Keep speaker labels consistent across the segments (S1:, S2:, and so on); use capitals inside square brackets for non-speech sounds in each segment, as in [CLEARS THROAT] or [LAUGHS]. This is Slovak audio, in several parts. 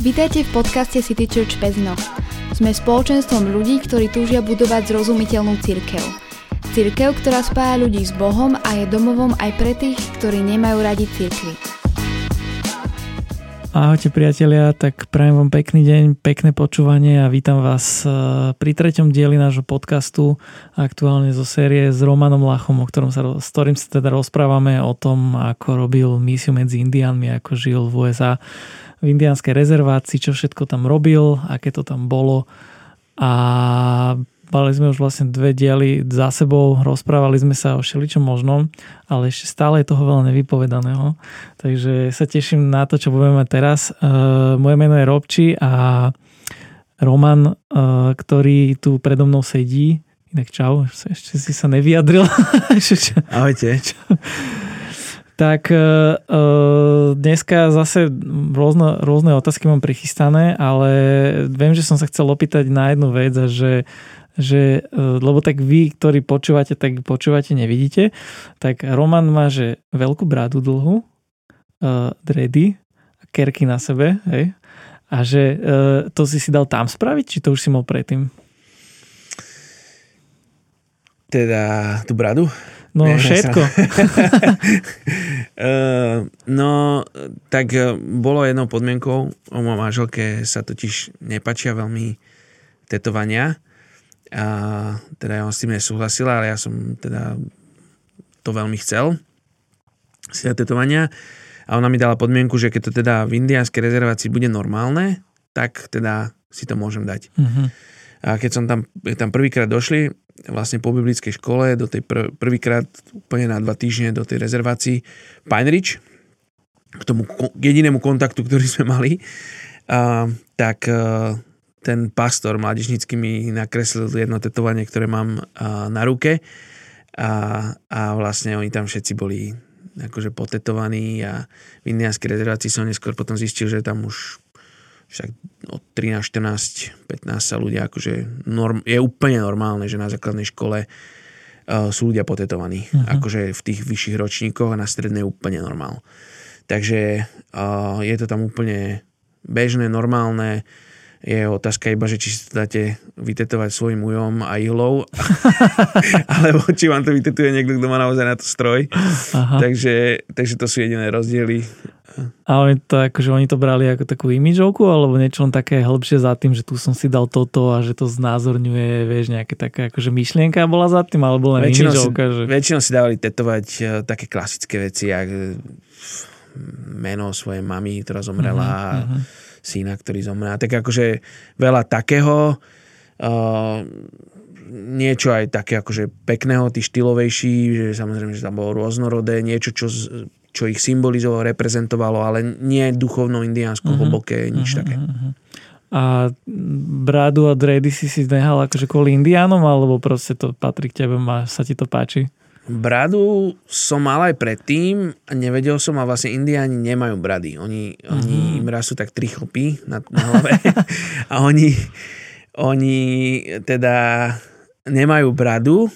S1: Vítajte v podcaste City Church Pezno. Sme spoločenstvom ľudí, ktorí túžia budovať zrozumiteľnú církev. Církev, ktorá spája ľudí s Bohom a je domovom aj pre tých, ktorí nemajú radi církvy.
S2: Ahojte priatelia, tak prajem vám pekný deň, pekné počúvanie a vítam vás eh, pri treťom dieli nášho podcastu aktuálne zo série s Romanom Lachom, o ktorom sa, s ktorým sa teda rozprávame o tom, ako robil misiu medzi Indiánmi, ako žil v USA v indianskej rezervácii, čo všetko tam robil, aké to tam bolo. A mali sme už vlastne dve diely za sebou, rozprávali sme sa o všeličom možnom, ale ešte stále je toho veľa nevypovedaného. Takže sa teším na to, čo budeme mať teraz. Uh, moje meno je Robči a Roman, uh, ktorý tu predo mnou sedí, inak čau, ešte si sa nevyjadril. [LAUGHS]
S3: Ahojte.
S2: Tak uh, dneska zase rôzne, rôzne otázky mám prichystané, ale viem, že som sa chcel opýtať na jednu vec a že, že uh, lebo tak vy, ktorí počúvate, tak počúvate, nevidíte. Tak Roman má, že veľkú brádu dlhú, uh, dredy, kerky na sebe, hej? A že uh, to si si dal tam spraviť, či to už si mal predtým?
S3: Teda tú bradu?
S2: No Nie, všetko. [LAUGHS]
S3: no, tak eh, bolo jednou podmienkou, o mojej manželke sa totiž nepačia veľmi tetovania. A teda ja s tým nesúhlasila, ale ja som teda to veľmi chcel. Si tetovania. A ona mi dala podmienku, že keď to teda v indiánskej rezervácii bude normálne, tak teda si to môžem dať. Uh-huh. A keď som tam, tam prvýkrát došli, vlastne po biblickej škole, do tej pr- prvýkrát úplne na dva týždne do tej rezervácii Pine Ridge, k tomu jedinému kontaktu, ktorý sme mali, a, tak a, ten pastor mládežnícky mi nakreslil jedno tetovanie, ktoré mám a, na ruke. A, a vlastne oni tam všetci boli akože potetovaní a v indianskej rezervácii som neskôr potom zistil, že tam už však od 13, 14, 15 sa ľudia akože norm, je úplne normálne, že na základnej škole uh, sú ľudia potetovaní. Uh-huh. Akože v tých vyšších ročníkoch a na strednej úplne normál. Takže uh, je to tam úplne bežné, normálne. Je otázka iba, že či si to dáte vytetovať svojim ujom a ihlou, [LAUGHS] alebo či vám to vytetuje niekto, kto má naozaj na to stroj. Aha. Takže, takže to sú jediné rozdiely.
S2: A oni to, akože oni to brali ako takú imidžovku, alebo niečo len také hĺbšie za tým, že tu som si dal toto a že to znázorňuje, vieš, nejaké také akože myšlienka bola za tým, alebo len väčšinou imidžovka.
S3: Si,
S2: že...
S3: Väčšinou si dávali tetovať uh, také klasické veci, ako meno svojej mamy, ktorá zomrela, uh-huh, uh-huh. Syna, ktorý zomrel. Tak akože veľa takého, uh, niečo aj také akože pekného, ty štýlovejší, že samozrejme, že tam bolo rôznorodé, niečo, čo čo ich symbolizovalo, reprezentovalo, ale nie duchovno indiánsko, uh-huh. hlboké, nič uh-huh. také.
S2: A bradu a dredy si si nehal akože kvôli indiánom, alebo proste to patrí k tebe, a sa ti to páči?
S3: Bradu som mal aj predtým a nevedel som a vlastne indiáni nemajú brady. Oni, uh-huh. oni im rasú tak tri chlpy na, na hlave [LAUGHS] a oni, oni teda nemajú bradu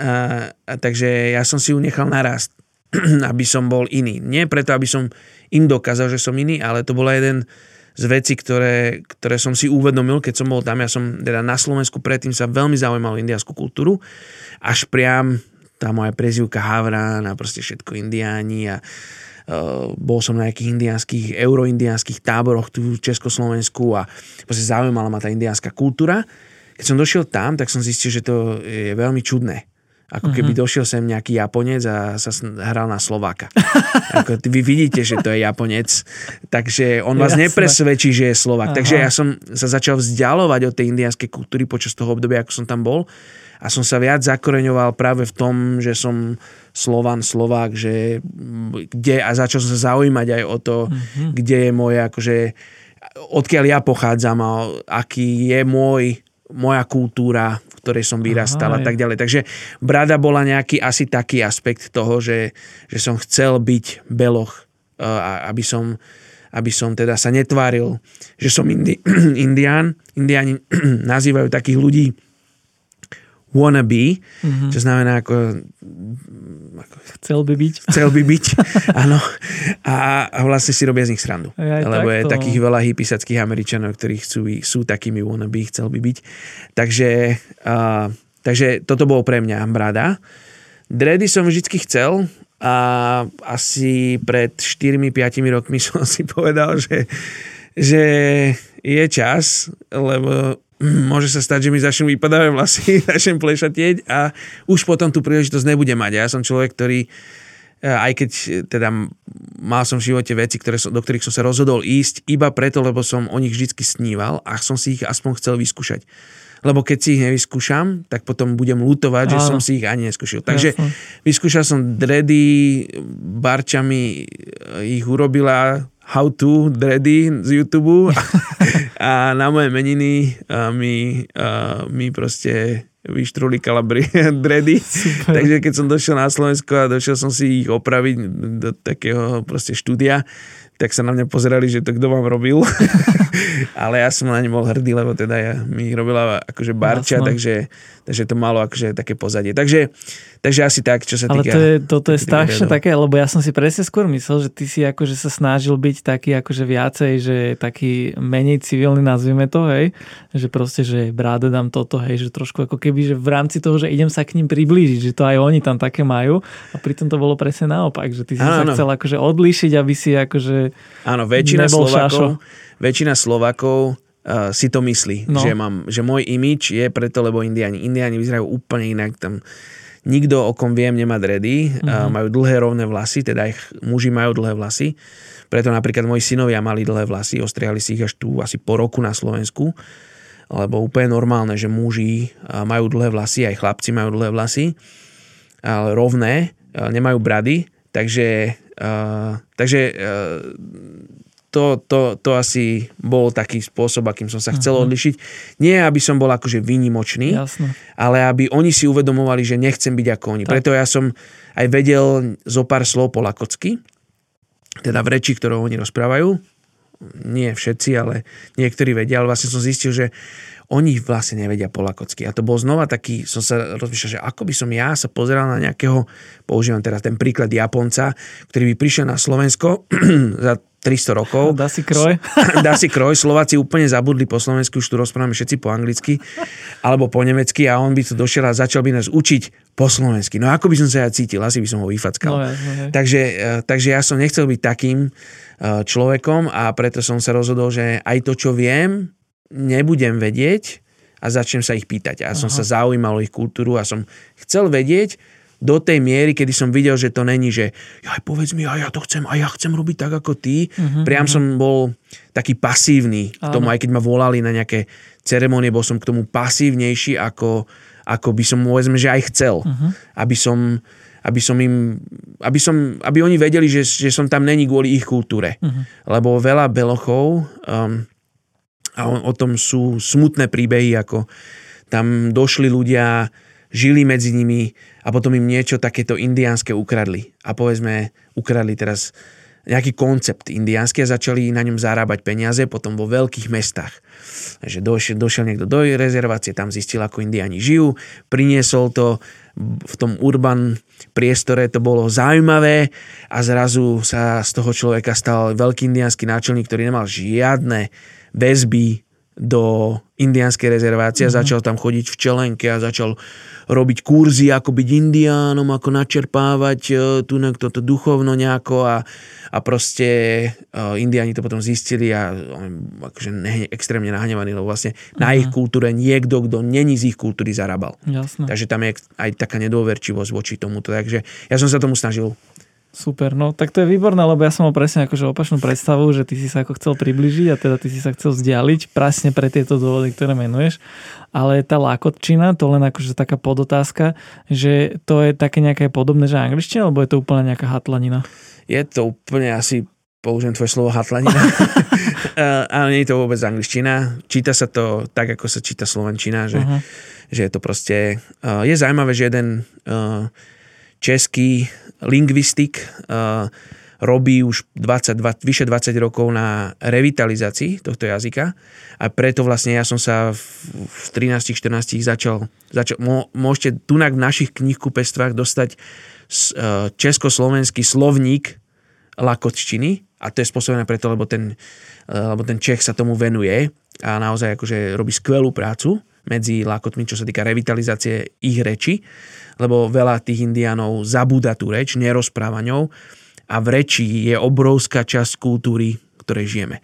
S3: a, a takže ja som si ju nechal narast [CLEARS THROAT] aby som bol iný. Nie preto, aby som im dokázal, že som iný, ale to bola jeden z vecí, ktoré, ktoré som si uvedomil, keď som bol tam. Ja som teda na Slovensku predtým sa veľmi zaujímal o indiáskú kultúru. Až priam tá moja prezivka Havran a proste všetko indiáni a Uh, bol som na nejakých indiánskych, euroindiánskych táboroch tu v Československu a proste zaujímala ma tá indiánska kultúra. Keď som došiel tam, tak som zistil, že to je veľmi čudné. Ako keby uh-huh. došiel sem nejaký Japonec a sa hral na Slováka. [LAUGHS] Ako vy vidíte, že to je Japonec, takže on vás Jasne. nepresvedčí, že je Slovák. Aha. Takže ja som sa začal vzdialovať od tej indianskej kultúry počas toho obdobia, ako som tam bol a som sa viac zakoreňoval práve v tom, že som Slovan, Slovák, že kde a začal som sa zaujímať aj o to, uh-huh. kde je moje akože odkiaľ ja pochádzam a aký je môj moja kultúra, v ktorej som vyrastal a tak ďalej. Takže brada bola nejaký asi taký aspekt toho, že, že som chcel byť beloch, aby som, aby som teda sa netváril, že som indi, [CLEARS THROAT] indián. Indiáni [CLEARS THROAT] nazývajú takých ľudí wannabe, mm-hmm. čo znamená ako,
S2: ako... Chcel by byť.
S3: Chcel by byť, [LAUGHS] áno. A, a vlastne si robia z nich srandu. Aj, Lebo takto. je takých veľa hypisackých Američanov, ktorí chcú, sú takými wannabe, chcel by byť. Takže, uh, takže toto bolo pre mňa brada. Dredy som vždy chcel a asi pred 4-5 rokmi [LAUGHS] som si povedal, že, že je čas, lebo môže sa stať, že mi začnú vypadávať vlasy, [LAUGHS] začnem plešatieť a už potom tú príležitosť nebudem mať. Ja som človek, ktorý e, aj keď teda mal som v živote veci, ktoré som, do ktorých som sa rozhodol ísť iba preto, lebo som o nich vždy sníval a som si ich aspoň chcel vyskúšať. Lebo keď si ich nevyskúšam, tak potom budem lutovať, Áno. že som si ich ani neskúšil. Takže Jasne. vyskúšal som dready, Barčami ich urobila how to dready z YouTube [LAUGHS] a na moje meniny mi, mi proste vyštruli kalabri. [LAUGHS] Super. Takže keď som došiel na Slovensko a došiel som si ich opraviť do takého proste štúdia, tak sa na mňa pozerali, že to kto vám robil. [LAUGHS] Ale ja som na ne bol hrdý, lebo teda ja, mi ich robila akože Barča, takže, takže to malo akože také pozadie. Takže, takže asi tak, čo sa týka...
S2: Ale to je, toto je strašne také, lebo ja som si presne skôr myslel, že ty si akože sa snažil byť taký akože viacej, že taký menej civilný, nazvime to, hej, že proste, že bráde dám toto, hej, že trošku ako keby, že v rámci toho, že idem sa k ním priblížiť, že to aj oni tam také majú. A pritom to bolo presne naopak, že ty si ano, sa chcel akože odlíšiť, aby si akože
S3: Áno, väčšina Slovákov, väčšina Slovákov uh, si to myslí, no. že, mám, že môj imič je preto, lebo Indiani. Indiani vyzerajú úplne inak. Tam nikto, o kom viem, nemá dredy. Mm-hmm. Uh, majú dlhé rovné vlasy, teda ich muži majú dlhé vlasy. Preto napríklad moji synovia mali dlhé vlasy, ostriali si ich až tu asi po roku na Slovensku. Lebo úplne normálne, že muži uh, majú dlhé vlasy, aj chlapci majú dlhé vlasy, ale rovné, uh, nemajú brady, takže takže to, to, to asi bol taký spôsob, akým som sa chcel uh-huh. odlišiť. Nie, aby som bol akože výnimočný, Jasne. ale aby oni si uvedomovali, že nechcem byť ako oni. Tak. Preto ja som aj vedel zo pár slov po lakocky, teda v reči, ktorou oni rozprávajú. Nie všetci, ale niektorí vedia, ale vlastne som zistil, že oni vlastne nevedia po lakocky. A to bol znova taký, som sa rozmýšľal, že ako by som ja sa pozeral na nejakého, používam teraz ten príklad Japonca, ktorý by prišiel na Slovensko [CLEARS THROAT] za 300 rokov.
S2: Dá si kroj. [LAUGHS]
S3: Dá si kroj. Slováci úplne zabudli po slovensku, už tu rozprávame všetci po anglicky alebo po nemecky a on by tu došiel a začal by nás učiť po slovensky. No ako by som sa ja cítil? Asi by som ho vyfackal. No, no, takže, eh, takže ja som nechcel byť takým eh, človekom a preto som sa rozhodol, že aj to, čo viem, nebudem vedieť a začnem sa ich pýtať. A ja som sa zaujímal o ich kultúru a som chcel vedieť do tej miery, kedy som videl, že to není, že ja povedz mi, a ja to chcem, a ja chcem robiť tak ako ty. Uh-huh, Priam uh-huh. som bol taký pasívny k tomu, aj keď ma volali na nejaké ceremonie, bol som k tomu pasívnejší, ako, ako by som, povedzme, že aj chcel. Uh-huh. Aby som aby som im, aby, som, aby oni vedeli, že, že som tam není kvôli ich kultúre. Uh-huh. Lebo veľa belochov um, a o, o tom sú smutné príbehy, ako tam došli ľudia, žili medzi nimi a potom im niečo takéto indiánske ukradli. A povedzme, ukradli teraz nejaký koncept indiánsky a začali na ňom zarábať peniaze potom vo veľkých mestách. Takže došiel, došiel niekto do rezervácie, tam zistil, ako indiáni žijú, priniesol to v tom urban priestore, to bolo zaujímavé a zrazu sa z toho človeka stal veľký indiánsky náčelník, ktorý nemal žiadne väzby do indianskej rezervácie a mm-hmm. začal tam chodiť v čelenke a začal robiť kurzy, ako byť indiánom, ako načerpávať uh, tu toto duchovno nejako a, a proste uh, indiáni to potom zistili a um, akože ne, extrémne nahnevaní, lebo vlastne mm-hmm. na ich kultúre niekto, kto není z ich kultúry zarábal.
S2: Jasne.
S3: Takže tam je aj taká nedôverčivosť voči tomuto. Takže ja som sa tomu snažil
S2: Super, no tak to je výborné, lebo ja som mal presne akože opačnú predstavu, že ty si sa ako chcel približiť a teda ty si sa chcel vzdialiť presne pre tieto dôvody, ktoré menuješ. Ale tá lákotčina, to len akože taká podotázka, že to je také nejaké podobné, že angličtina, alebo je to úplne nejaká hatlanina?
S3: Je to úplne asi použijem tvoje slovo hatlanina. [LAUGHS] ale nie je to vôbec angličtina. Číta sa to tak, ako sa číta slovenčina, že, uh-huh. že je to proste... Uh, je zaujímavé, že jeden uh, český lingvistik uh, robí už 20, 20, vyše 20 rokov na revitalizácii tohto jazyka. A preto vlastne ja som sa v, v 13-14 začal, začal môžete tunak v našich knihkupectvách dostať e, československý slovník lakotčiny. A to je spôsobené preto, lebo ten, e, lebo ten Čech sa tomu venuje a naozaj akože robí skvelú prácu medzi lakotmi, čo sa týka revitalizácie ich reči, lebo veľa tých indiánov zabúda tú reč, nerozpráva ňou a v reči je obrovská časť kultúry, ktorej žijeme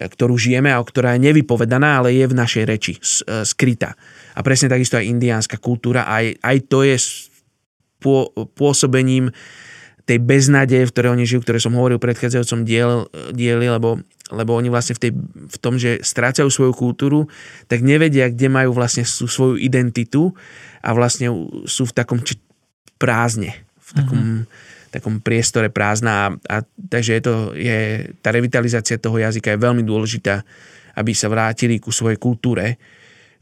S3: e, ktorú žijeme a ktorá je nevypovedaná, ale je v našej reči e, skrytá. A presne takisto aj indiánska kultúra, aj, aj to je pôsobením tej beznade, v ktorej oni žijú, ktoré som hovoril v predchádzajúcom diel, dieli, lebo, lebo oni vlastne v, tej, v tom, že strácajú svoju kultúru, tak nevedia, kde majú vlastne svoju identitu a vlastne sú v takom prázdne, v takom... Uh-huh takom priestore prázdna a, a takže je to, je, tá revitalizácia toho jazyka je veľmi dôležitá, aby sa vrátili ku svojej kultúre,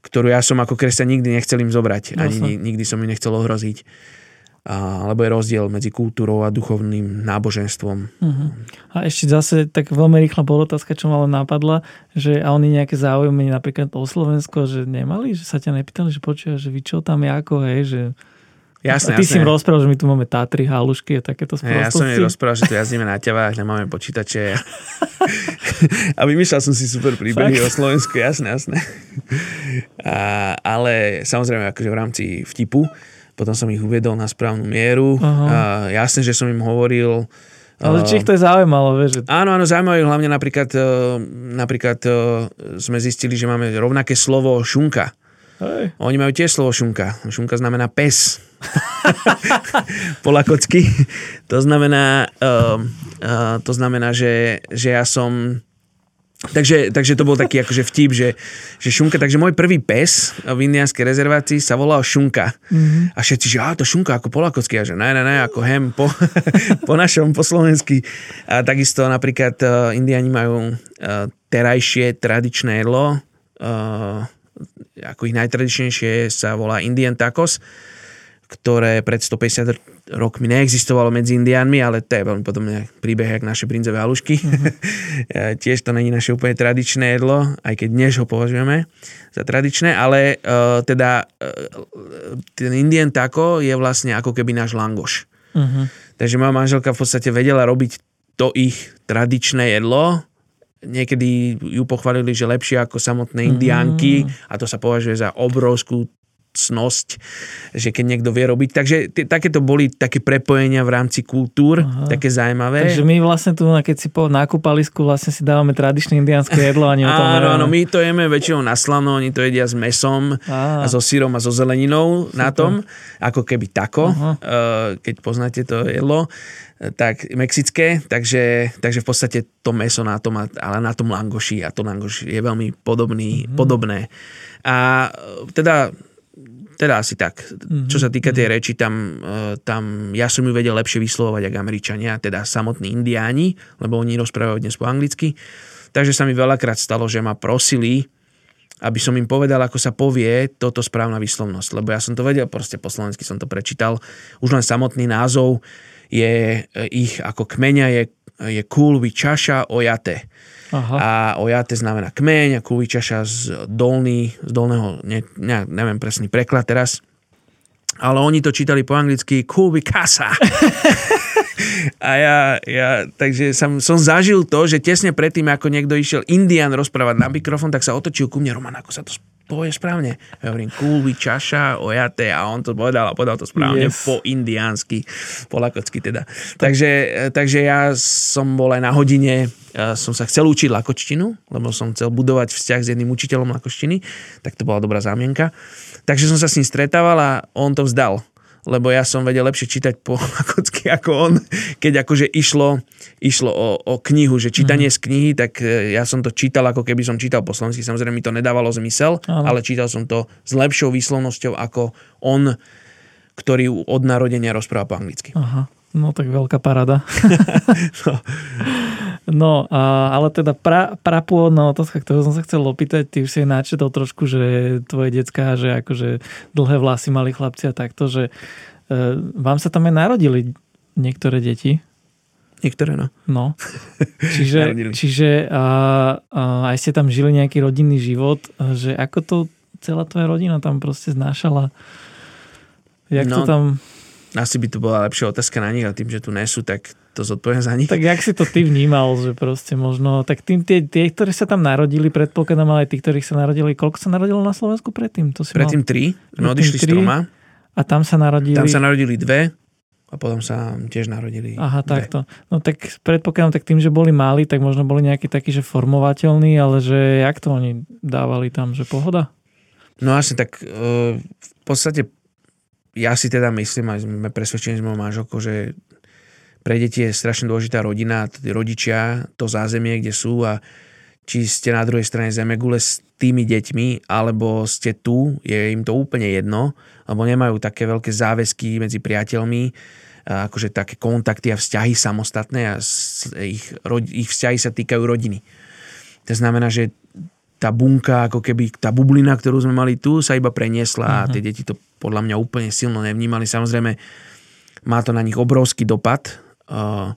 S3: ktorú ja som ako kresťan nikdy nechcel im zobrať, ani Jasne. nikdy som im nechcel ohroziť. A, lebo je rozdiel medzi kultúrou a duchovným náboženstvom. Uh-huh.
S2: A ešte zase tak veľmi rýchla podotázka, čo ma len napadla, že a oni nejaké záujmy napríklad o Slovensko, že nemali, že sa ťa nepýtali, že počúva, že vy čo tam ako, hej, že
S3: Jasne,
S2: a ty
S3: jasne.
S2: si im rozprával, že my tu máme Tatry, halušky a takéto sprostosti.
S3: Ja som im rozprával, že tu jazdíme na ťavách, nemáme počítače. a vymýšľal som si super príbehy o Slovensku, jasné, jasné. A, ale samozrejme akože v rámci vtipu, potom som ich uviedol na správnu mieru. A jasné, že som im hovoril
S2: ale či ich to je zaujímalo, vieš? Že...
S3: Áno, áno, zaujímavé, hlavne napríklad, napríklad sme zistili, že máme rovnaké slovo šunka. Hej. Oni majú tiež slovo šunka. Šunka znamená pes. [LAUGHS] po lakocky. To znamená, uh, uh, to znamená že, že ja som Takže, takže to bol taký akože vtip, že, že šunka, takže môj prvý pes v indianskej rezervácii sa volal šunka. Mm-hmm. A všetci, že á, to šunka ako po lakocky. A že ne, ne, ne, ako hem po, [LAUGHS] po našom, po slovensky. A takisto napríklad uh, indiani majú uh, terajšie tradičné jedlo, uh, ako ich najtradičnejšie sa volá Indian tacos, ktoré pred 150 rokmi neexistovalo medzi indiánmi, ale to je veľmi podobné príbeh, jak naše brinzové halušky. [LAUGHS] Uh-huh. Tiež to není naše úplne tradičné jedlo, aj keď dnes ho považujeme za tradičné, ale uh, teda uh, ten Indian taco je vlastne ako keby náš langoš. Uh-huh. Takže moja manželka v podstate vedela robiť to ich tradičné jedlo, niekedy ju pochválili, že lepšie ako samotné indiánky mm. a to sa považuje za obrovskú cnosť, že keď niekto vie robiť. Takže t- takéto boli také prepojenia v rámci kultúr, Aha. také zaujímavé.
S2: Takže my vlastne tu, keď si po nákupalisku vlastne si dávame tradičné indiánske jedlo o tom
S3: Áno, áno, my to jeme väčšinou na slano, oni to jedia s mesom Á. a so sírom a so zeleninou Super. na tom, ako keby tako, Aha. Eh, keď poznáte to jedlo tak mexické, takže, takže v podstate to meso na tom, ale na tom langoši a to langoš je veľmi podobný, mm-hmm. podobné. A teda teda asi tak. Mm-hmm. Čo sa týka tej mhm. reči, tam, e, tam ja som ju vedel lepšie vyslovovať ako Američania, teda samotní indiáni, lebo oni rozprávajú dnes po anglicky. Takže sa mi veľakrát stalo, že ma prosili, aby som im povedal, ako sa povie toto správna výslovnosť. Lebo ja som to vedel, proste po slovensky som to prečítal. Už len samotný názov je e, ich ako kmeňa je, je kulvi čaša ojate. Aha. A ojate znamená kmeň a kulvi čaša z, dolný, z dolného, ne, ne, neviem presný preklad teraz, ale oni to čítali po anglicky kulvi kasa. [LAUGHS] A ja, ja takže som, som zažil to, že tesne predtým, ako niekto išiel Indian rozprávať na mikrofón, tak sa otočil ku mne, Roman, ako sa to povie správne. Ja hovorím kulvi, čaša, ojate a on to povedal a povedal to správne yes. po indiánsky, po lakocky teda. Takže, takže ja som bol aj na hodine, ja som sa chcel učiť lakočtinu, lebo som chcel budovať vzťah s jedným učiteľom lakočtiny, tak to bola dobrá zámienka. Takže som sa s ním stretával a on to vzdal lebo ja som vedel lepšie čítať po [LAUGHS] lakocky ako on, keď akože išlo, išlo o, o knihu, že čítanie mm-hmm. z knihy, tak e, ja som to čítal ako keby som čítal po slovensky, samozrejme mi to nedávalo zmysel, Aha. ale čítal som to s lepšou výslovnosťou ako on, ktorý od narodenia rozpráva po anglicky.
S2: Aha. No tak veľká parada. [LAUGHS] [LAUGHS] no. No, a, ale teda pra, prapôvodná otázka, ktorú som sa chcel opýtať, ty už si načetol trošku, že tvoje decka, že akože dlhé vlasy mali chlapci a takto, že e, vám sa tam aj narodili niektoré deti?
S3: Niektoré, no.
S2: No. [LAUGHS] Čiže, čiže a, a, aj ste tam žili nejaký rodinný život, že ako to celá tvoja rodina tam proste znášala? Jak to
S3: No,
S2: tam...
S3: Asi by to bola lepšia otázka na nich, ale tým, že tu nesú, tak to zodpoviem za nich.
S2: Tak jak si to ty vnímal, že proste možno... Tak tým, tie, tie, ktorí sa tam narodili, predpokladám, ale aj tí, ktorých sa narodili, koľko sa narodilo na Slovensku predtým? To si
S3: Predtým tri,
S2: Predtým
S3: no odišli s
S2: tri.
S3: troma.
S2: mal... A tam sa narodili...
S3: Tam sa narodili dve a potom sa tiež narodili
S2: Aha,
S3: dve.
S2: takto. No tak predpokladám, tak tým, že boli mali, tak možno boli nejakí takí, že formovateľní, ale že jak to oni dávali tam, že pohoda?
S3: No asi tak e, v podstate ja si teda myslím, aj sme presvedčení s mojou manželkou, že pre deti je strašne dôležitá rodina, rodičia, to zázemie, kde sú a či ste na druhej strane zemegule s tými deťmi, alebo ste tu, je im to úplne jedno, lebo nemajú také veľké záväzky medzi priateľmi, akože také kontakty a vzťahy samostatné a ich, ich vzťahy sa týkajú rodiny. To znamená, že tá bunka, ako keby tá bublina, ktorú sme mali tu, sa iba preniesla a tie deti to podľa mňa úplne silno nevnímali. Samozrejme, má to na nich obrovský dopad, uh,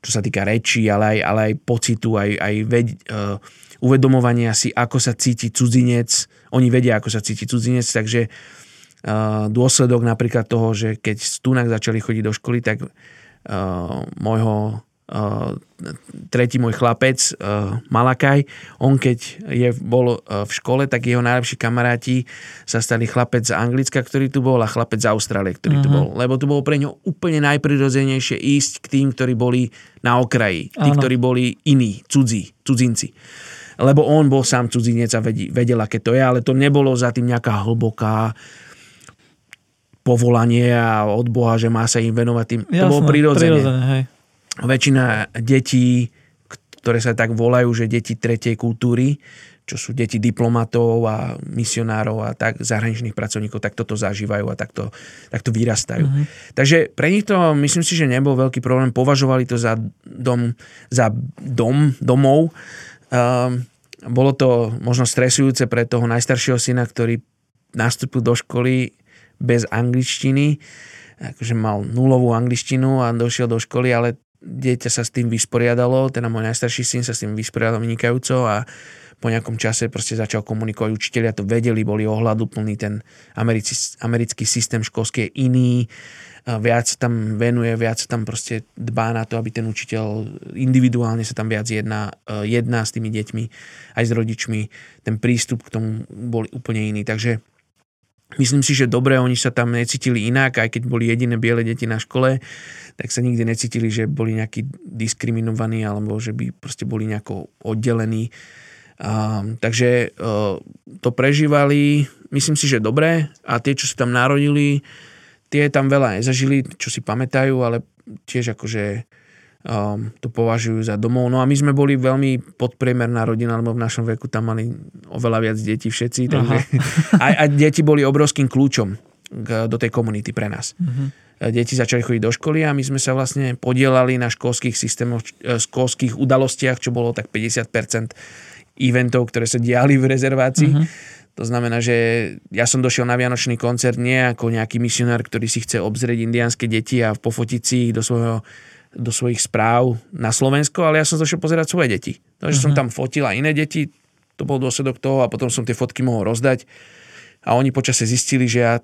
S3: čo sa týka rečí, ale aj, ale aj pocitu, aj, aj veď, uh, uvedomovania si, ako sa cíti cudzinec. Oni vedia, ako sa cíti cudzinec, takže uh, dôsledok napríklad toho, že keď stunak začali chodiť do školy, tak môjho tretí môj chlapec, Malakaj, on keď je, bol v škole, tak jeho najlepší kamaráti sa stali chlapec z Anglicka, ktorý tu bol a chlapec z Austrálie, ktorý tu
S2: Mhm.
S3: bol. Lebo to bolo pre ňo úplne najprirodzenejšie ísť k tým, ktorí boli na okraji. Tí,
S2: Áno.
S3: ktorí boli iní, cudzí, cudzinci. Lebo on bol sám cudzinec a vedel, aké to je, ale to nebolo za tým nejaká hlboká povolanie a od Boha, že má sa im venovať tým. to bolo prirodzene.
S2: prirodzene hej.
S3: Väčšina detí, ktoré sa tak volajú, že deti tretej kultúry, čo sú deti diplomatov a misionárov a tak, zahraničných pracovníkov, tak toto zažívajú a takto, takto vyrastajú.
S2: Mhm.
S3: Takže pre nich to, myslím si, že nebol veľký problém. Považovali to za dom, za dom domov. Um, bolo to možno stresujúce pre toho najstaršieho syna, ktorý nastúpil do školy bez angličtiny, akože mal nulovú angličtinu a došiel do školy, ale dieťa sa s tým vysporiadalo, teda môj najstarší syn sa s tým vysporiadal vynikajúco a po nejakom čase proste začal komunikovať. Učiteľia to vedeli, boli ohľaduplní, ten americký, americký systém školský je iný, viac tam venuje, viac tam proste dbá na to, aby ten učiteľ individuálne sa tam viac jedná, eh, jedná s tými deťmi, aj s rodičmi. Ten prístup k tomu bol úplne iný. Takže Myslím si, že dobre, oni sa tam necítili inak, aj keď boli jediné biele deti na škole, tak sa nikdy necítili, že boli nejakí diskriminovaní alebo že by proste boli nejako oddelení. A, takže uh, to prežívali, myslím si, že dobre a tie, čo sa tam narodili, tie tam veľa nezažili, čo si pamätajú, ale tiež akože um, to považujú za domov. No a my sme boli veľmi podpriemerná rodina, lebo v našom veku tam mali oveľa viac detí všetci, takže a, a [LAUGHS] deti boli obrovským kľúčom k, do tej komunity pre nás.
S2: Mhm.
S3: Deti začali chodiť do školy a my sme sa vlastne podielali na školských systémoch, eh, školských udalostiach, čo bolo tak 50% eventov, ktoré sa diali v rezervácii.
S2: Mhm.
S3: To znamená, že ja som došiel na Vianočný koncert nie ako nejaký misionár, ktorý si chce obzrieť indiánske deti a pofotiť si ich do, svojho, do svojich správ na Slovensko, ale ja som došiel pozerať svoje deti. Takže som tam fotil aj iné deti, to bol dôsledok toho a potom som tie fotky mohol rozdať a oni počase zistili, že ja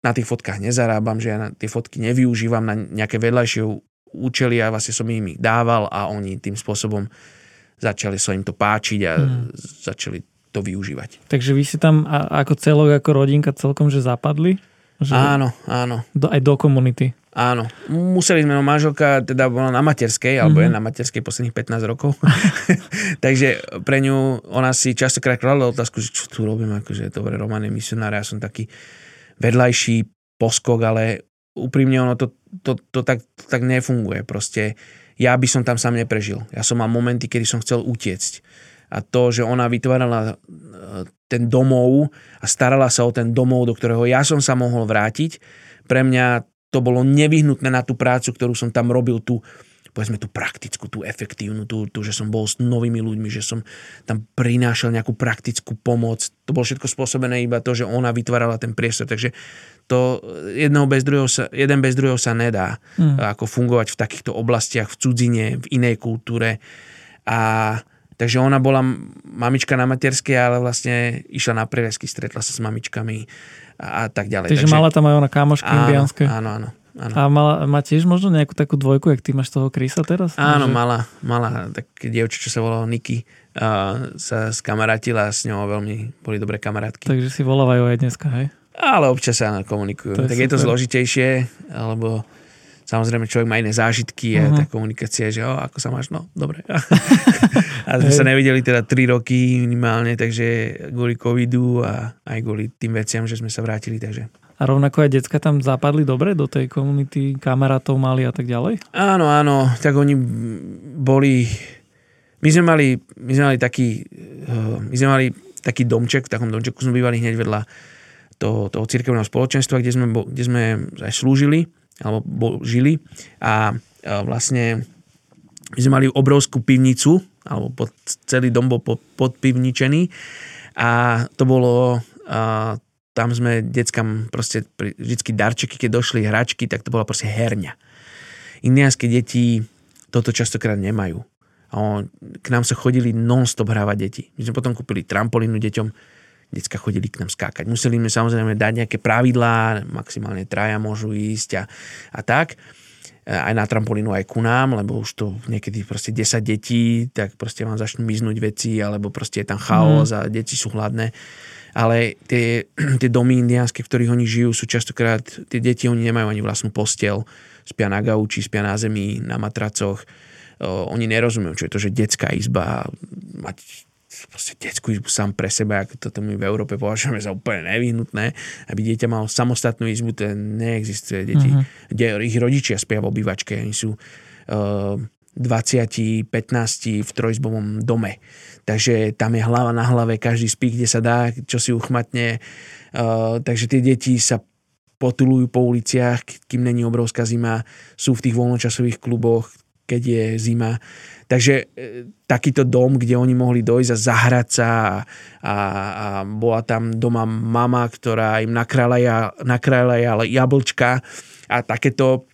S3: na tých fotkách nezarábam, že ja na tie fotky nevyužívam na nejaké vedľajšie účely a vlastne som im ich dával a oni tým spôsobom začali sa im to páčiť a
S2: Mhm.
S3: začali to využívať.
S2: Takže vy si tam a, ako celok, ako rodinka celkom, že zapadli? Že
S3: Áno, áno,
S2: do, aj do komunity.
S3: Áno. Museli sme, no manželka teda bola na materskej, alebo
S2: Mhm.
S3: je na materskej posledných 15 rokov. [LAUGHS] Takže pre ňu, ona si častokrát kladla otázku, že čo tu robím, akože dobre, Roman je misionár, ja som taký vedľajší poskok, ale úprimne ono to, to, to, tak, to tak nefunguje. Proste ja by som tam sám neprežil. Ja som mal momenty, kedy som chcel utiecť. A to, že ona vytvárala e, ten domov a starala sa o ten domov, do ktorého ja som sa mohol vrátiť, pre mňa to bolo nevyhnutné na tú prácu, ktorú som tam robil, tú, povedzme tú praktickú, tú efektívnu, tú, tú, že som bol s novými ľuďmi, že som tam prinášal nejakú praktickú pomoc. To bolo všetko spôsobené iba to, že ona vytvárala ten priestor. Takže to jedného bez druhého sa, jeden bez druhého sa nedá mm. ako fungovať v takýchto oblastiach, v cudzine, v inej kultúre. A takže ona bola mamička na materskej, ale vlastne išla na prelesky, stretla sa s mamičkami a, tak ďalej.
S2: Takže, takže mala tam aj ona kamošky áno, indianské.
S3: Áno, áno. Áno.
S2: A mala, má tiež možno nejakú takú dvojku, jak ty máš toho Krisa teraz?
S3: Áno, že... mala, mala také dievča, čo sa volalo Niky. A sa skamarátila s ňou veľmi boli dobré kamarátky.
S2: Takže si volávajú aj dneska, hej?
S3: Ale občas sa komunikujú. To je tak super. je to zložitejšie, alebo samozrejme človek má iné zážitky uh-huh. a tá komunikácia, že o, ako sa máš, no, dobre. [LAUGHS] a sme sa nevideli teda 3 roky minimálne, takže kvôli covidu a aj kvôli tým veciam, že sme sa vrátili, takže
S2: a rovnako aj decka tam zapadli dobre do tej komunity, kamarátov mali a tak ďalej?
S3: Áno, áno, tak oni boli... My sme mali, my sme mali taký, eh, my sme mali taký domček, v takom domčeku sme bývali hneď vedľa toho, toho cirkevného spoločenstva, kde sme, kde sme aj slúžili, alebo bo, žili a, a vlastne my sme mali obrovskú pivnicu, alebo pod, celý dom bol pod, podpivničený a to bolo a, tam sme deckam proste vždycky darčeky, keď došli hračky, tak to bola proste herňa. Indiánske deti toto častokrát nemajú. A on, k nám sa chodili non-stop hrávať deti. My sme potom kúpili trampolínu deťom, decka chodili k nám skákať. Museli sme samozrejme dať nejaké pravidlá, maximálne traja môžu ísť a, a tak. Aj na trampolínu, aj ku nám, lebo už to niekedy proste 10 detí, tak proste vám začnú miznúť veci, alebo proste je tam chaos mm. a deti sú hladné ale tie, [CLEARS THROAT] tie domy indiánske, v ktorých oni žijú, sú častokrát, tie deti, oni nemajú ani vlastnú postel, spia na gauči, spia na zemi, na matracoch. O, oni nerozumejú, čo je to, že detská izba, mať proste detskú izbu sám pre seba, ako toto my v Európe považujeme za úplne nevyhnutné, aby dieťa malo samostatnú izbu, to neexistuje. Deti, uh-huh. ich rodičia spia v obývačke, oni sú uh, 20, 15 v trojizbovom dome. Takže tam je hlava na hlave, každý spí, kde sa dá, čo si uchmatne. Uh, takže tie deti sa potulujú po uliciach, kým není obrovská zima, sú v tých voľnočasových kluboch, keď je zima. Takže e, takýto dom, kde oni mohli dojsť a zahrať sa a, a, a bola tam doma mama, ktorá im nakrájala, nakrájala jablčka a takéto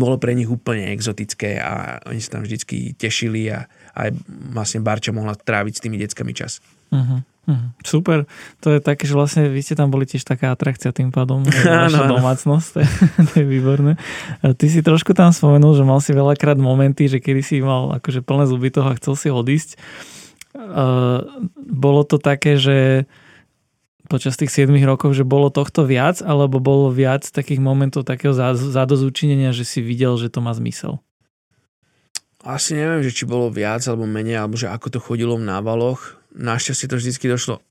S3: bolo pre nich úplne exotické a oni sa tam vždycky tešili a aj vlastne Barča mohla tráviť s tými deckami čas. Uh-huh.
S2: Uh-huh. Super. To je také, že vlastne vy ste tam boli tiež taká atrakcia tým pádom. [LAUGHS] Vaša domácnosť, to je, [LAUGHS] to je výborné. Ty si trošku tam spomenul, že mal si veľakrát momenty, že kedy si mal akože plné zuby toho a chcel si odísť. Uh, bolo to také, že počas tých 7 rokov, že bolo tohto viac, alebo bolo viac takých momentov takého zadozúčinenia, že si videl, že to má zmysel?
S3: Asi neviem, že či bolo viac alebo menej, alebo že ako to chodilo v návaloch. Našťastie to vždy došlo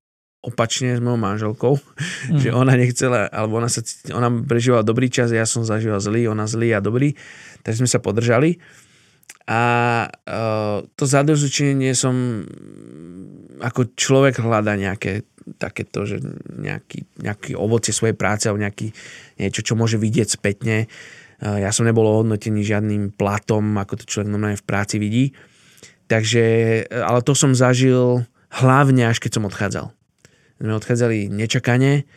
S3: opačne s mojou manželkou, mm. [LAUGHS] že ona nechcela, alebo ona, sa, ona prežívala dobrý čas, ja som zažíval zlý, ona zlý a dobrý, takže sme sa podržali. A uh, to zadozučenie som ako človek hľada nejaké takéto, že nejaký, nejaký ovocie svojej práce alebo nejaký, niečo, čo môže vidieť spätne. Ja som nebol ohodnotený žiadnym platom, ako to človek normálne v práci vidí. Takže, ale to som zažil hlavne až keď som odchádzal. Sme odchádzali nečakane,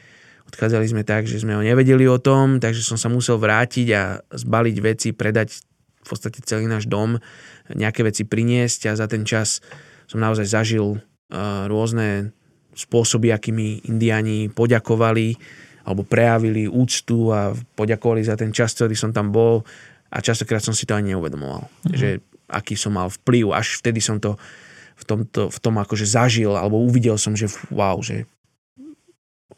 S3: odchádzali sme tak, že sme ho nevedeli o tom, takže som sa musel vrátiť a zbaliť veci, predať v podstate celý náš dom, nejaké veci priniesť a za ten čas som naozaj zažil rôzne spôsoby, akými indiani poďakovali alebo prejavili úctu a poďakovali za ten čas, ktorý som tam bol a častokrát som si to ani neuvedomoval, mm-hmm. že aký som mal vplyv, až vtedy som to v, tomto, v tom akože zažil alebo uvidel som, že wow, že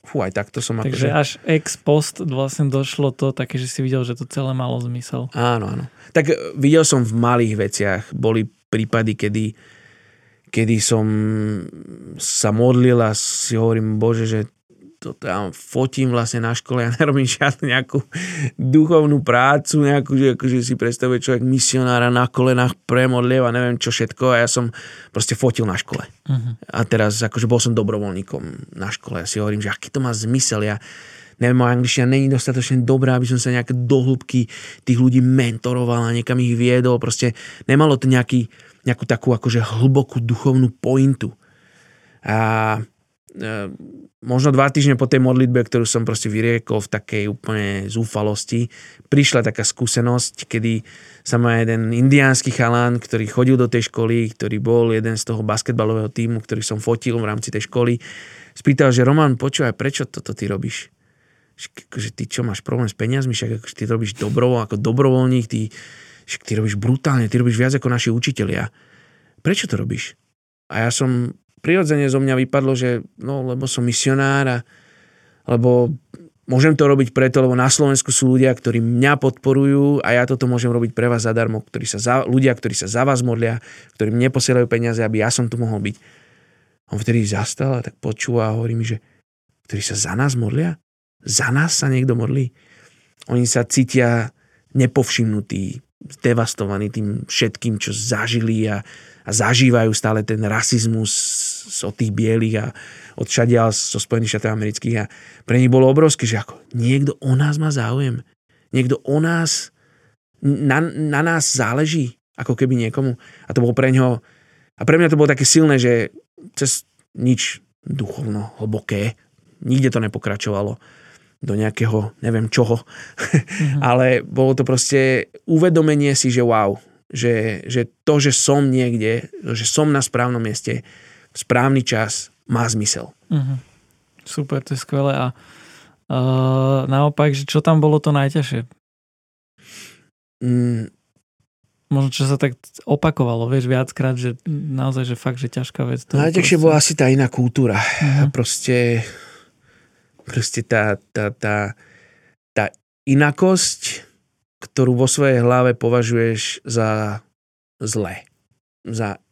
S3: fú, aj takto som
S2: Takže akože... až ex post vlastne došlo to také, že si videl, že to celé malo zmysel.
S3: Áno, áno. Tak videl som v malých veciach, boli prípady, kedy kedy som sa modlil a si hovorím, Bože, že to tam fotím vlastne na škole, ja nerobím žiadnu nejakú duchovnú prácu, nejakú, že akože si predstavuje človek misionára na kolenách premodliev a neviem čo všetko a ja som proste fotil na škole. Uh-huh. A teraz akože bol som dobrovoľníkom na škole a si hovorím, že aký to má zmysel, ja neviem, moja angličtina není dostatočne dobrá, aby som sa nejaké dohlbky tých ľudí mentoroval a niekam ich viedol, proste nemalo to nejaký nejakú takú akože hlbokú duchovnú pointu. A možno dva týždne po tej modlitbe, ktorú som proste vyriekol v takej úplne zúfalosti, prišla taká skúsenosť, kedy sa ma jeden indiánsky chalán, ktorý chodil do tej školy, ktorý bol jeden z toho basketbalového týmu, ktorý som fotil v rámci tej školy, spýtal, že Roman, počúvaj, prečo toto ty robíš? Že ty čo, máš problém s peniazmi? Však akože ty robíš dobrovo, ako dobrovoľník, ty, ty robíš brutálne, ty robíš viac ako naši učitelia. Prečo to robíš? A ja som prirodzene zo mňa vypadlo, že no, lebo som misionár a lebo môžem to robiť preto, lebo na Slovensku sú ľudia, ktorí mňa podporujú a ja toto môžem robiť pre vás zadarmo, ktorí sa za, ľudia, ktorí sa za vás modlia, ktorí mne posielajú peniaze, aby ja som tu mohol byť. On vtedy zastal a tak počúva a hovorí mi, že ktorí sa za nás modlia? Za nás sa niekto modlí? Oni sa cítia nepovšimnutí, devastovaní tým všetkým, čo zažili a, a zažívajú stále ten rasizmus od tých bielých a od šadiaľ zo Spojených štátov amerických a pre nich bolo obrovské, že ako niekto o nás má záujem. Niekto o nás, na, na nás záleží, ako keby niekomu. A to bolo pre ňoho, a pre mňa to bolo také silné, že cez nič duchovno hlboké, nikde to nepokračovalo do nejakého, neviem čoho, mm-hmm. [LAUGHS] ale bolo to proste uvedomenie si, že wow, že, že to, že som niekde, že som na správnom mieste, v správny čas, má zmysel.
S2: Uh-huh. Super, to je skvelé. A uh, naopak, že čo tam bolo to najťažšie? Mm. Možno, čo sa tak opakovalo, vieš, viackrát, že naozaj, že fakt, že ťažká vec.
S3: Najťažšie bola asi tá iná kultúra. Uh-huh. Proste, proste tá, tá, tá, tá inakosť, ktorú vo svojej hlave považuješ za zlé. Za...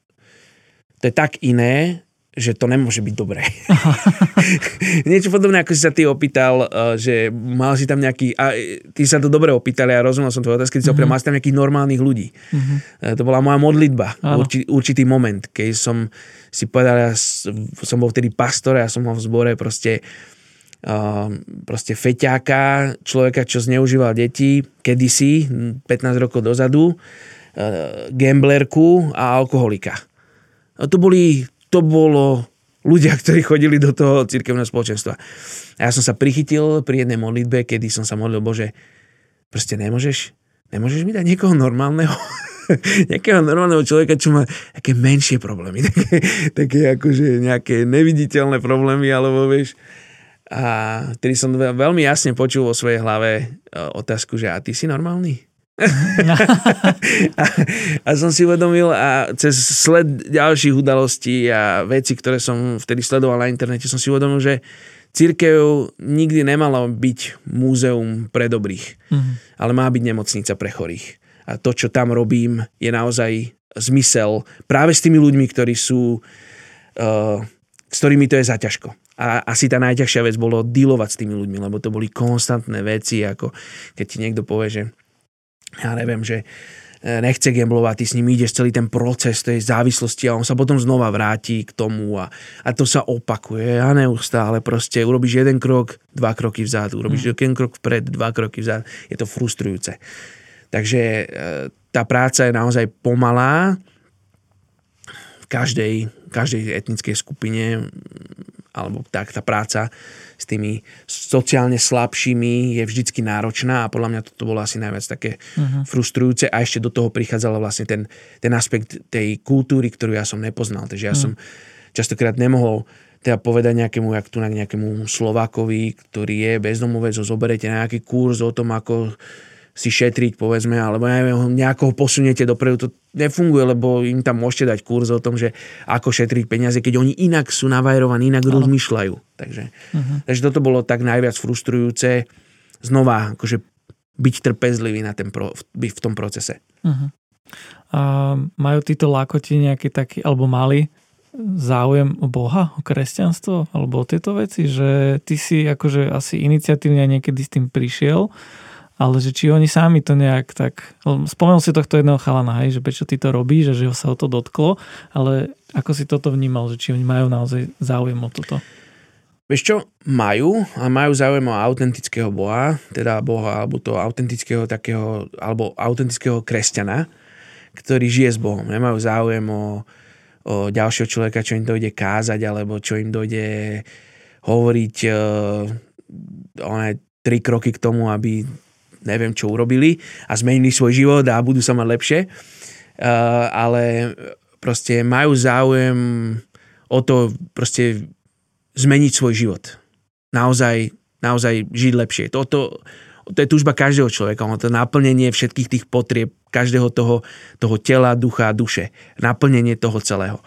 S3: To je tak iné, že to nemôže byť dobré. [LAUGHS] [LAUGHS] Niečo podobné, ako si sa ty opýtal, eh, že mal si tam nejaký, a ty sa to dobre opýtali a rozumel som tvoje otázky, ty mm-hmm. opýtal, mal si tam nejakých normálnych ľudí. Mm-hmm. To bola moja modlitba, určitý, určitý moment, keď som si povedal, ja som bol vtedy pastor, ja som mal v zbore proste proste feťáka, človeka, čo zneužíval deti kedysi, 15 rokov dozadu, gamblerku a alkoholika. A to, boli, to bolo ľudia, ktorí chodili do toho cirkevného spoločenstva. A ja som sa prichytil pri jednej modlitbe, kedy som sa modlil, Bože, proste nemôžeš, nemôžeš mi dať niekoho normálneho, [LAUGHS] nejakého normálneho človeka, čo má nejaké menšie problémy, [LAUGHS] také, také akože nejaké neviditeľné problémy, alebo vieš, a tedy som veľmi jasne počul vo svojej hlave e, otázku, že a ty si normálny? [LAUGHS] a, a som si uvedomil a cez sled ďalších udalostí a veci, ktoré som vtedy sledoval na internete, som si uvedomil, že církev nikdy nemala byť múzeum pre dobrých, mm-hmm. ale má byť nemocnica pre chorých. A to, čo tam robím, je naozaj zmysel práve s tými ľuďmi, ktorí sú, uh, s ktorými to je zaťažko. A asi tá najťažšia vec bolo dealovať s tými ľuďmi, lebo to boli konstantné veci, ako keď ti niekto povie, že ja neviem, že e, nechce gamblovať, ty s ním ideš celý ten proces tej závislosti a on sa potom znova vráti k tomu a, a to sa opakuje a neustále proste urobíš jeden krok, dva kroky vzad, urobíš mm. jeden krok vpred, dva kroky vzad, je to frustrujúce. Takže e, tá práca je naozaj pomalá v každej, každej etnickej skupine alebo tak tá práca s tými sociálne slabšími je vždycky náročná a podľa mňa toto bolo asi najviac také uh-huh. frustrujúce a ešte do toho prichádzalo vlastne ten, ten aspekt tej kultúry, ktorú ja som nepoznal. Takže ja uh-huh. som častokrát nemohol teda povedať nejakému, jak tu nejakému Slovákovi, ktorý je bezdomovec, ho zoberete na nejaký kurz o tom, ako si šetriť, povedzme, alebo neviem, nejakého posuniete dopredu, to nefunguje, lebo im tam môžete dať kurz o tom, že ako šetriť peniaze, keď oni inak sú navajrovaní, inak ano. rozmýšľajú. Takže, uh-huh. takže toto bolo tak najviac frustrujúce. Znova, akože byť trpezlivý na ten pro, v, v tom procese. Uh-huh.
S2: A majú títo lakoti nejaký taký, alebo mali záujem o Boha, o kresťanstvo, alebo o tieto veci, že ty si akože asi iniciatívne niekedy s tým prišiel ale že či oni sami to nejak tak... Spomenul si tohto jedného chalana, hej, že prečo ty to robíš, že ho sa o to dotklo, ale ako si toto vnímal, že či oni majú naozaj záujem o toto?
S3: Vieš čo, majú a majú záujem o autentického boha, teda boha, alebo to autentického takého, alebo autentického kresťana, ktorý žije s Bohom. Nemajú záujem o, o ďalšieho človeka, čo im dojde kázať, alebo čo im dojde hovoriť o, one, tri kroky k tomu, aby neviem čo urobili a zmenili svoj život a budú sa mať lepšie. Uh, ale proste majú záujem o to proste zmeniť svoj život. Naozaj, naozaj žiť lepšie. Toto, to je túžba každého človeka, to naplnenie všetkých tých potrieb, každého toho, toho tela, ducha a duše. Naplnenie toho celého.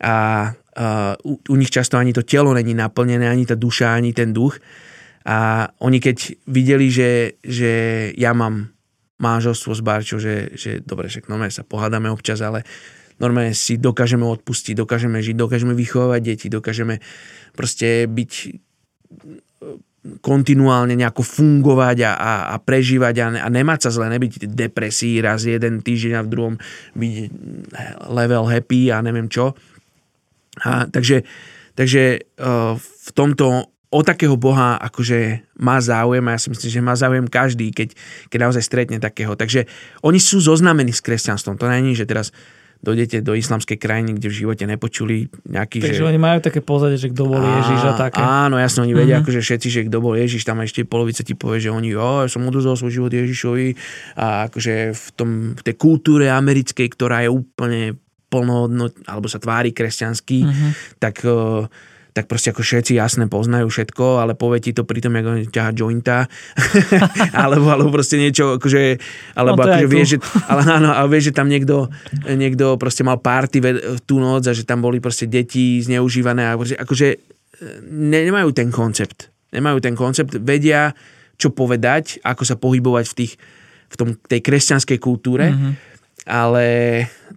S3: A uh, u, u nich často ani to telo není naplnené, ani tá duša, ani ten duch. A oni keď videli, že, že ja mám manželstvo s Barčou, že, že dobre, že no, sa pohádame občas, ale normálne si dokážeme odpustiť, dokážeme žiť, dokážeme vychovávať deti, dokážeme proste byť kontinuálne nejako fungovať a, a, a prežívať a, a nemať sa zle, nebyť depresí raz jeden týždeň a v druhom byť level happy a neviem čo. A, takže takže uh, v tomto o takého Boha akože má záujem a ja si myslím, že má záujem každý, keď, keď naozaj stretne takého. Takže oni sú zoznamení s kresťanstvom. To není, že teraz dojdete do islamskej krajiny, kde v živote nepočuli nejaký...
S2: Takže že... oni majú také pozadie, že kto bol Ježiš a také.
S3: Áno, jasne, oni vedia, mm-hmm. akože všetci, že kto bol Ježiš, tam ešte polovica ti povie, že oni, jo, ja som odozval svoj život Ježišovi a akože v, tom, v tej kultúre americkej, ktorá je úplne plnohodnot, alebo sa tvári kresťanský, mm-hmm. tak uh, tak proste ako všetci jasne poznajú všetko, ale povie ti to pri tom, ako ťaha jointa, [LAUGHS] alebo, alebo proste niečo, akože, alebo no, akože vie, že, ale áno, ale vie, že tam niekto, niekto proste mal party v tú noc a že tam boli proste deti zneužívané a proste, akože ne, nemajú ten koncept. Nemajú ten koncept, vedia, čo povedať, ako sa pohybovať v, tých, v tom, tej kresťanskej kultúre, mm-hmm. ale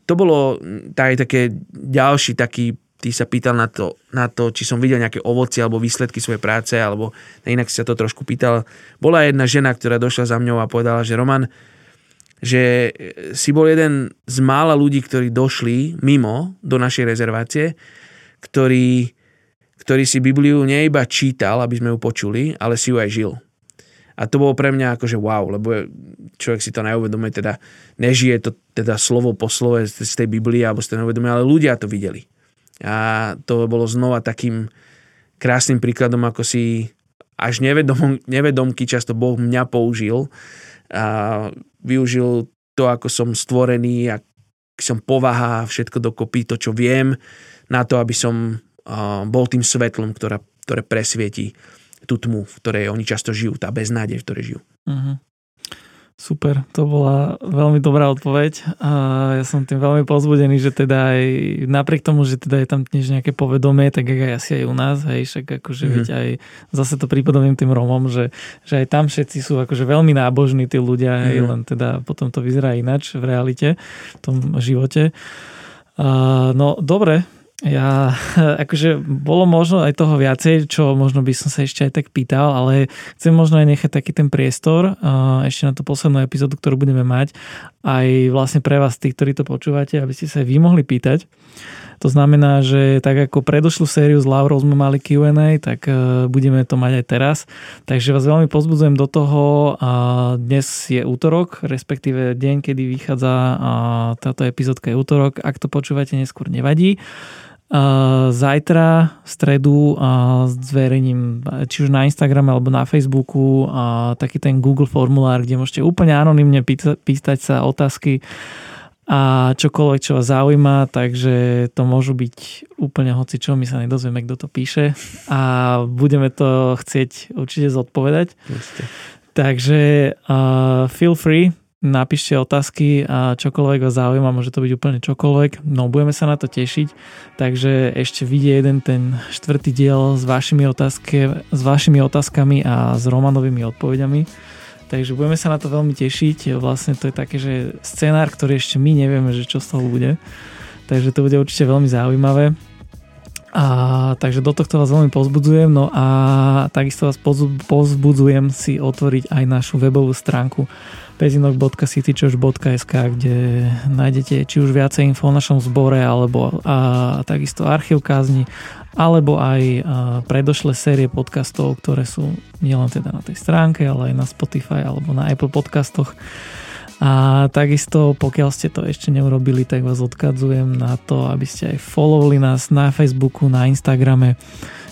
S3: to bolo taj, také ďalší taký ty sa pýtal na to, na to, či som videl nejaké ovoci alebo výsledky svojej práce, alebo inak si sa to trošku pýtal. Bola jedna žena, ktorá došla za mňou a povedala, že Roman, že si bol jeden z mála ľudí, ktorí došli mimo do našej rezervácie, ktorí, ktorý si Bibliu nie iba čítal, aby sme ju počuli, ale si ju aj žil. A to bolo pre mňa akože wow, lebo človek si to neuvedomuje, teda nežije to teda slovo po slove z tej Biblie, alebo si to neuvedomuje, ale ľudia to videli. A to bolo znova takým krásnym príkladom, ako si až nevedom, nevedomky často Boh mňa použil a využil to, ako som stvorený, ak som povaha, všetko dokopy, to, čo viem, na to, aby som bol tým svetlom, ktoré, ktoré presvietí tú tmu, v ktorej oni často žijú, tá beznádej, v ktorej žijú. Uh-huh.
S2: Super, to bola veľmi dobrá odpoveď a ja som tým veľmi pozbudený, že teda aj napriek tomu, že teda je tam dnes nejaké povedomie, tak aj asi aj u nás, hej, však akože mm-hmm. veď aj zase to pripodobím tým Romom, že, že aj tam všetci sú akože veľmi nábožní tí ľudia, hej, mm-hmm. len teda potom to vyzerá inač v realite, v tom živote. Uh, no dobre, ja, [LAUGHS] akože bolo možno aj toho viacej, čo možno by som sa ešte aj tak pýtal, ale chcem možno aj nechať taký ten priestor ešte na tú poslednú epizódu, ktorú budeme mať, aj vlastne pre vás, tí, ktorí to počúvate, aby ste sa aj vy mohli pýtať. To znamená, že tak ako predošlú sériu s Laurou sme mali Q&A, tak e, budeme to mať aj teraz. Takže vás veľmi pozbudzujem do toho. Dnes je útorok, respektíve deň, kedy vychádza táto epizódka je útorok. Ak to počúvate neskôr, nevadí. Zajtra v stredu zverejním či už na Instagrame alebo na Facebooku taký ten Google formulár, kde môžete úplne anonymne pýtať sa otázky a čokoľvek, čo vás zaujíma, takže to môžu byť úplne hoci čo, my sa nedozvieme, kto to píše a budeme to chcieť určite zodpovedať. Just. Takže uh, feel free, napíšte otázky a čokoľvek vás zaujíma, môže to byť úplne čokoľvek. No budeme sa na to tešiť, takže ešte vidie jeden ten štvrtý diel s vašimi, otázke, s vašimi otázkami a s Romanovými odpovediami. Takže budeme sa na to veľmi tešiť. Vlastne to je také, že scenár, ktorý ešte my nevieme, že čo z toho bude. Takže to bude určite veľmi zaujímavé. A, takže do tohto vás veľmi pozbudzujem, no a takisto vás pozbudzujem si otvoriť aj našu webovú stránku pezinok.citychurch.sk, kde nájdete či už viacej info o našom zbore, alebo a, takisto archív kázni, alebo aj a, predošlé série podcastov, ktoré sú nielen teda na tej stránke, ale aj na Spotify alebo na Apple podcastoch. A takisto, pokiaľ ste to ešte neurobili, tak vás odkadzujem na to, aby ste aj followli nás na Facebooku, na Instagrame,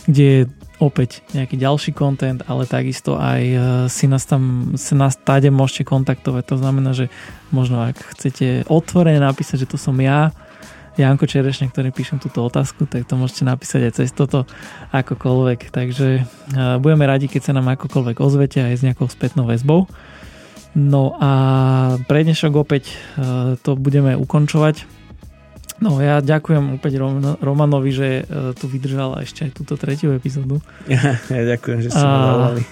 S2: kde je opäť nejaký ďalší content, ale takisto aj e, si nás tam, si nás táde môžete kontaktovať. To znamená, že možno ak chcete otvorene napísať, že to som ja, Janko Čerešne, ktorý píšem túto otázku, tak to môžete napísať aj cez toto akokoľvek. Takže e, budeme radi, keď sa nám akokoľvek ozvete aj s nejakou spätnou väzbou. No a pre dnešok opäť e, to budeme ukončovať. No ja ďakujem opäť Romanovi, že e, tu vydržal ešte aj túto tretiu epizódu.
S3: Ja, [LAUGHS] ja ďakujem, že ste ma zavolali.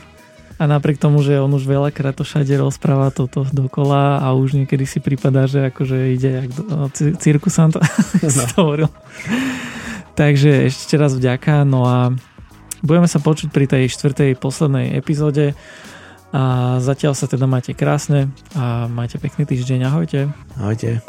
S2: A napriek tomu, že on už veľakrát to všade rozpráva toto dokola a už niekedy si prípada, že akože ide jak do, no, cirkusant, [LAUGHS] [LAUGHS] no. to hovoril. Takže ešte raz vďaka, no a budeme sa počuť pri tej štvrtej poslednej epizóde. A zatiaľ sa teda máte krásne a máte pekný týždeň. Ahojte.
S3: Ahojte.